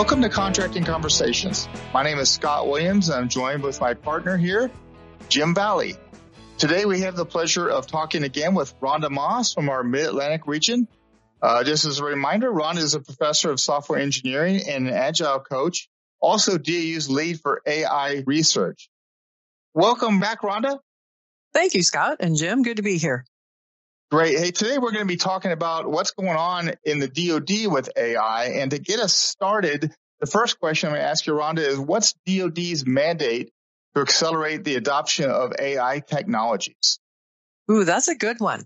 Welcome to Contracting Conversations. My name is Scott Williams I'm joined with my partner here, Jim Valley. Today we have the pleasure of talking again with Rhonda Maus from our Mid-Atlantic region. Uh, just as a reminder, Rhonda is a professor of software engineering and an agile coach, also DAU's lead for AI research. Welcome back, Rhonda. Thank you, Scott and Jim. Good to be here. Great. Hey, today we're going to be talking about what's going on in the DoD with AI. And to get us started, the first question I'm going to ask you, Rhonda, is what's DoD's mandate to accelerate the adoption of AI technologies? Ooh, that's a good one.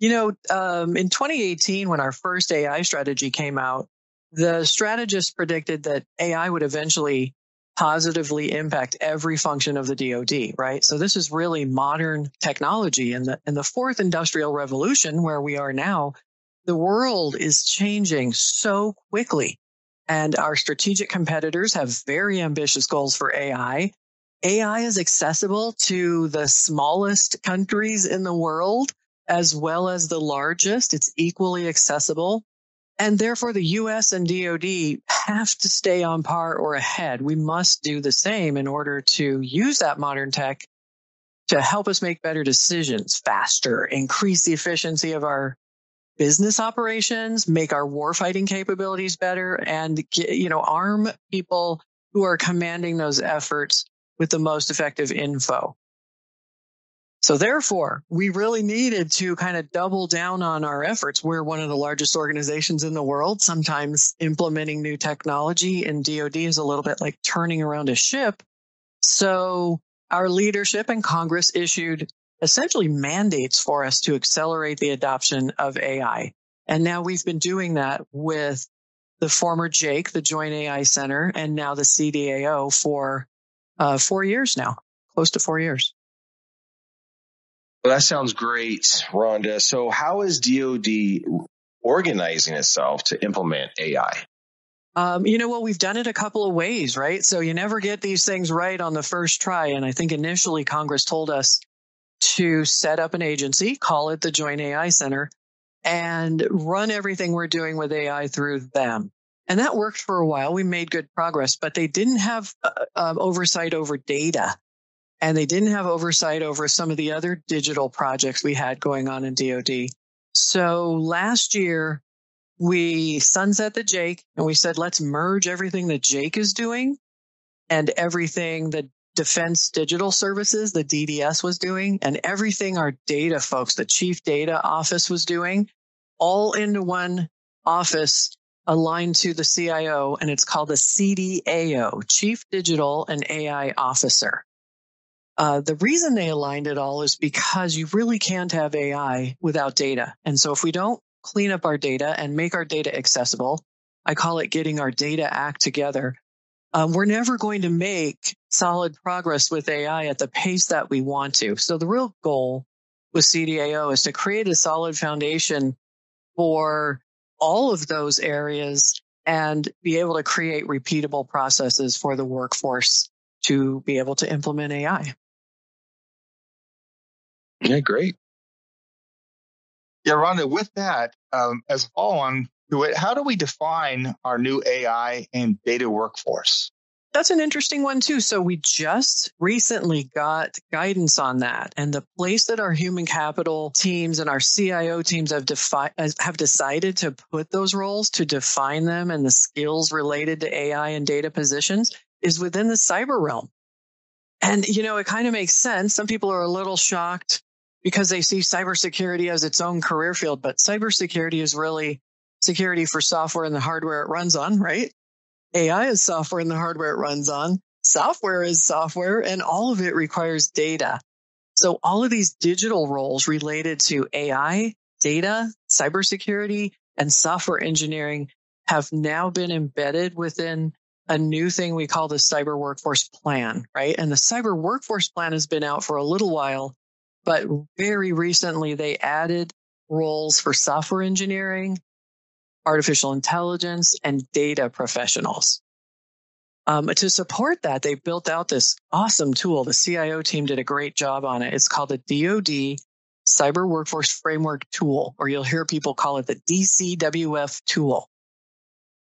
You know, um, in 2018, when our first AI strategy came out, the strategists predicted that AI would eventually positively impact every function of the DoD, right? So this is really modern technology and the, in the fourth industrial revolution where we are now, the world is changing so quickly and our strategic competitors have very ambitious goals for AI. AI is accessible to the smallest countries in the world as well as the largest. It's equally accessible. And therefore, the US and DoD have to stay on par or ahead. We must do the same in order to use that modern tech to help us make better decisions faster, increase the efficiency of our business operations, make our warfighting capabilities better, and you know, arm people who are commanding those efforts with the most effective info. So therefore, we really needed to kind of double down on our efforts. We're one of the largest organizations in the world. Sometimes implementing new technology in DoD is a little bit like turning around a ship. So our leadership and Congress issued essentially mandates for us to accelerate the adoption of AI. And now we've been doing that with the former JAIC, the Joint AI Center, and now the CDAO for uh, four years now, close to four years. Well, that sounds great, Rhonda. So, how is DoD organizing itself to implement AI? Um, you know? Well, we've done it a couple of ways, right? So you never get these things right on the first try. And I think initially Congress told us to set up an agency, call it the Joint AI Center, and run everything we're doing with AI through them. And that worked for a while. We made good progress, but they didn't have uh, uh, oversight over data and they didn't have oversight over some of the other digital projects we had going on in DoD. So last year we sunset the JAIC and we said, let's merge everything that JAIC is doing and everything that Defense Digital Services, the DDS was doing and everything our data folks, the chief data office was doing all into one office aligned to the CIO and it's called the CDAO, Chief Digital and AI Officer. Uh, the reason they aligned it all is because you really can't have AI without data. And so if we don't clean up our data and make our data accessible, I call it getting our data act together. Um, we're never going to make solid progress with AI at the pace that we want to. So the real goal with CDAO is to create a solid foundation for all of those areas and be able to create repeatable processes for the workforce to be able to implement AI. Yeah, great. Yeah, Rhonda, with that, um, as a follow on to it, how do we define our new AI and data workforce? That's an interesting one too. So we just recently got guidance on that and the place that our human capital teams and our CIO teams have defi- have decided to put those roles to define them and the skills related to AI and data positions is within the cyber realm. And you know, it kind of makes sense. Some people are a little shocked because they see cybersecurity as its own career field, but cybersecurity is really security for software and the hardware it runs on, right? AI is software and the hardware it runs on. Software is software and all of it requires data. So all of these digital roles related to AI, data, cybersecurity, and software engineering have now been embedded within a new thing we call the cyber workforce plan, right? And the cyber workforce plan has been out for a little while but very recently, they added roles for software engineering, artificial intelligence, and data professionals. Um, to support that, they built out this awesome tool. The CIO team did a great job on it. It's called the DoD Cyber Workforce Framework Tool, or you'll hear people call it the DCWF tool.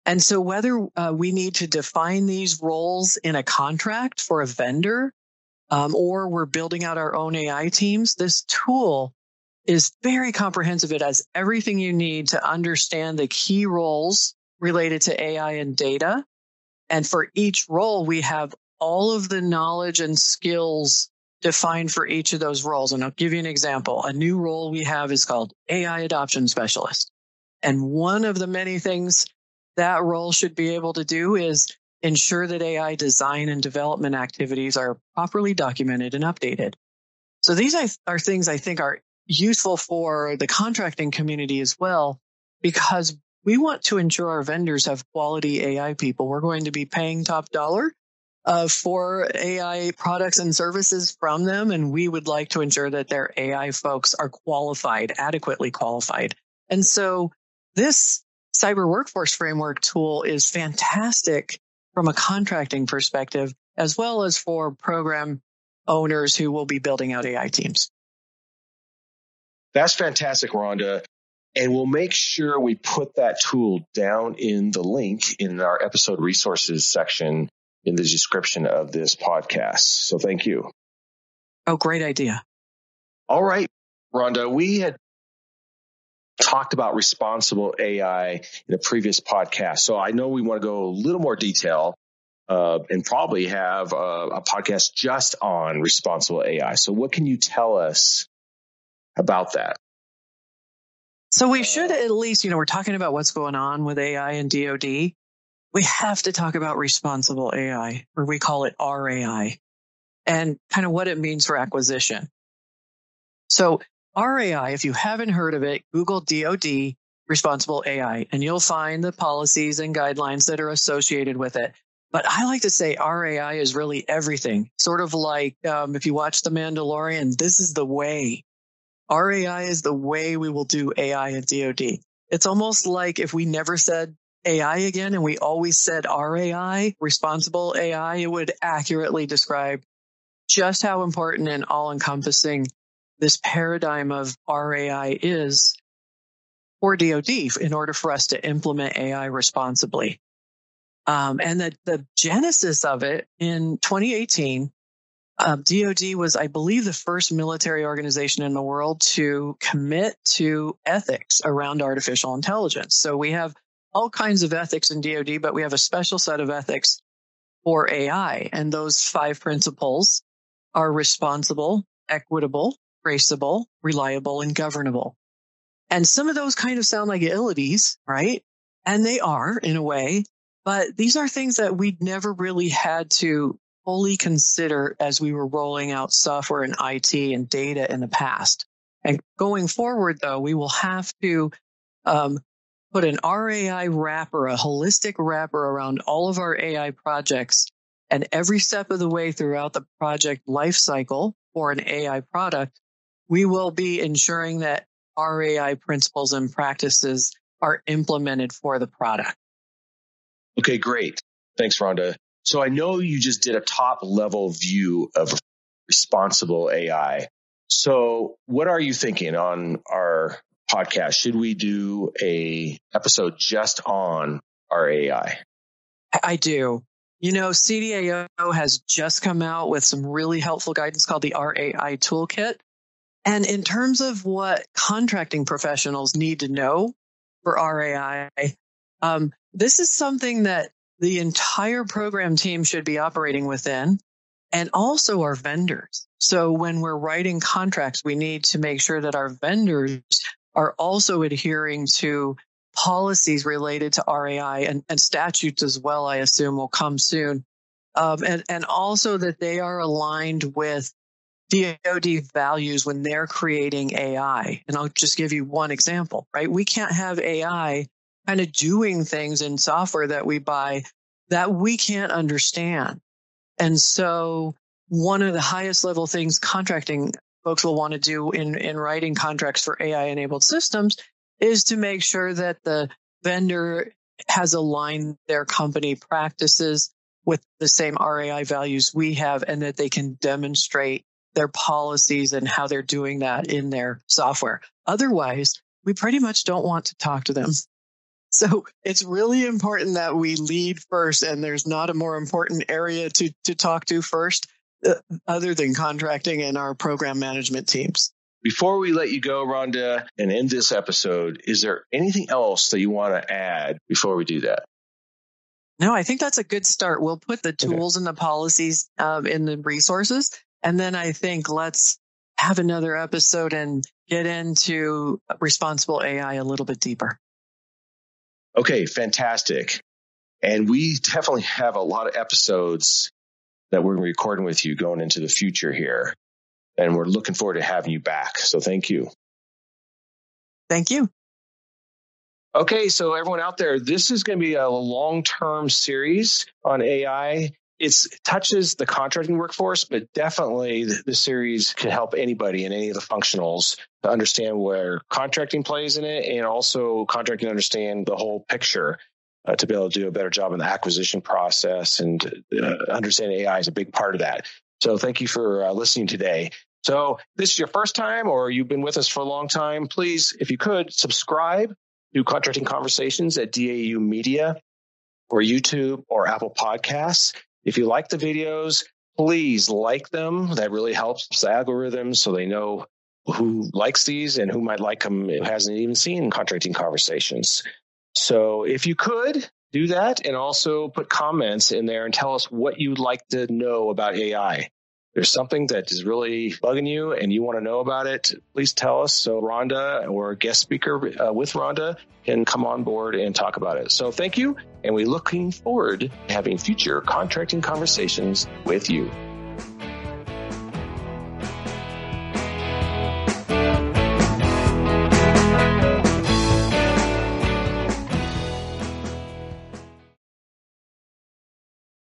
And so whether uh, we need to define these roles in a contract for a vendor um, or we're building out our own AI teams, this tool is very comprehensive. It has everything you need to understand the key roles related to AI and data. And for each role, we have all of the knowledge and skills defined for each of those roles. And I'll give you an example. A new role we have is called AI adoption specialist. And one of the many things that role should be able to do is ensure that AI design and development activities are properly documented and updated. So these are things I think are useful for the contracting community as well, because we want to ensure our vendors have quality AI people. We're going to be paying top dollar uh, for AI products and services from them. And we would like to ensure that their AI folks are qualified, adequately qualified. And so this cyber workforce framework tool is fantastic from a contracting perspective, as well as for program owners who will be building out AI teams. That's fantastic, Rhonda. And we'll make sure we put that tool down in the link in our episode resources section in the description of this podcast. So thank you. Oh, great idea. All right, Rhonda, we had talked about responsible AI in a previous podcast. So I know we want to go a little more detail uh, and probably have a, a, podcast just on responsible AI. So what can you tell us about that? So we should at least, you know, we're talking about what's going on with AI and DoD. We have to talk about responsible AI, or we call it RAI, and kind of what it means for acquisition. So RAI, if you haven't heard of it, Google DoD responsible AI, and you'll find the policies and guidelines that are associated with it. But I like to say RAI is really everything. Sort of like um, if you watch The Mandalorian, this is the way. RAI is the way we will do AI at DoD. It's almost like if we never said AI again and we always said RAI, responsible AI, it would accurately describe just how important and all encompassing this paradigm of RAI is for DoD in order for us to implement AI responsibly. Um, and the, the genesis of it in 2018, uh, DoD was, I believe, the first military organization in the world to commit to ethics around artificial intelligence. So we have all kinds of ethics in DoD, but we have a special set of ethics for AI. And those five principles are responsible, equitable, traceable, reliable, and governable. And some of those kind of sound like ilities, right? And they are in a way, but these are things that we'd never really had to fully consider as we were rolling out software and IT and data in the past. And going forward, though, we will have to um, put an RAI wrapper, a holistic wrapper around all of our AI projects. And every step of the way throughout the project lifecycle for an AI product, we will be ensuring that RAI principles and practices are implemented for the product. Okay, great. Thanks, Rhonda. So I know you just did a top level view of responsible AI. So what are you thinking on our podcast? Should we do a episode just on RAI? I do. You know, CDAO has just come out with some really helpful guidance called the RAI Toolkit. And in terms of what contracting professionals need to know for RAI, um, this is something that the entire program team should be operating within and also our vendors. So when we're writing contracts, we need to make sure that our vendors are also adhering to policies related to RAI and, and statutes as well, I assume will come soon. Um, and, and also that they are aligned with DoD values when they're creating AI. And I'll just give you one example, right? We can't have AI kind of doing things in software that we buy that we can't understand. And so one of the highest level things contracting folks will want to do in, in writing contracts for AI enabled systems is to make sure that the vendor has aligned their company practices with the same RAI values we have and that they can demonstrate their policies and how they're doing that in their software. Otherwise, we pretty much don't want to talk to them. So it's really important that we lead first, and there's not a more important area to, to talk to first uh, other than contracting and our program management teams. Before we let you go, Rhonda, and end this episode, is there anything else that you want to add before we do that? No, I think that's a good start. We'll put the tools okay. and the policies um, in the resources. And then I think let's have another episode and get into responsible AI a little bit deeper. Okay, fantastic. And we definitely have a lot of episodes that we're recording with you going into the future here. And we're looking forward to having you back. So thank you. Thank you. Okay, so everyone out there, this is going to be a long term series on AI. It touches the contracting workforce, but definitely the, the, series can help anybody in any of the functionals to understand where contracting plays in it and also contracting understand the whole picture uh, to be able to do a better job in the acquisition process and uh, understand AI is a big part of that. So thank you for uh, listening today. So this is your first time or you've been with us for a long time, please, if you could subscribe to contracting conversations at DAU Media or YouTube or Apple Podcasts. If you like the videos, please like them. That really helps the algorithm so they know who likes these and who might like them who hasn't even seen contracting conversations. So if you could do that and also put comments in there and tell us what you'd like to know about AI there's something that is really bugging you and you want to know about it, please tell us so Rhonda or guest speaker uh, with Rhonda can come on board and talk about it. So thank you. And we're looking forward to having future contracting conversations with you.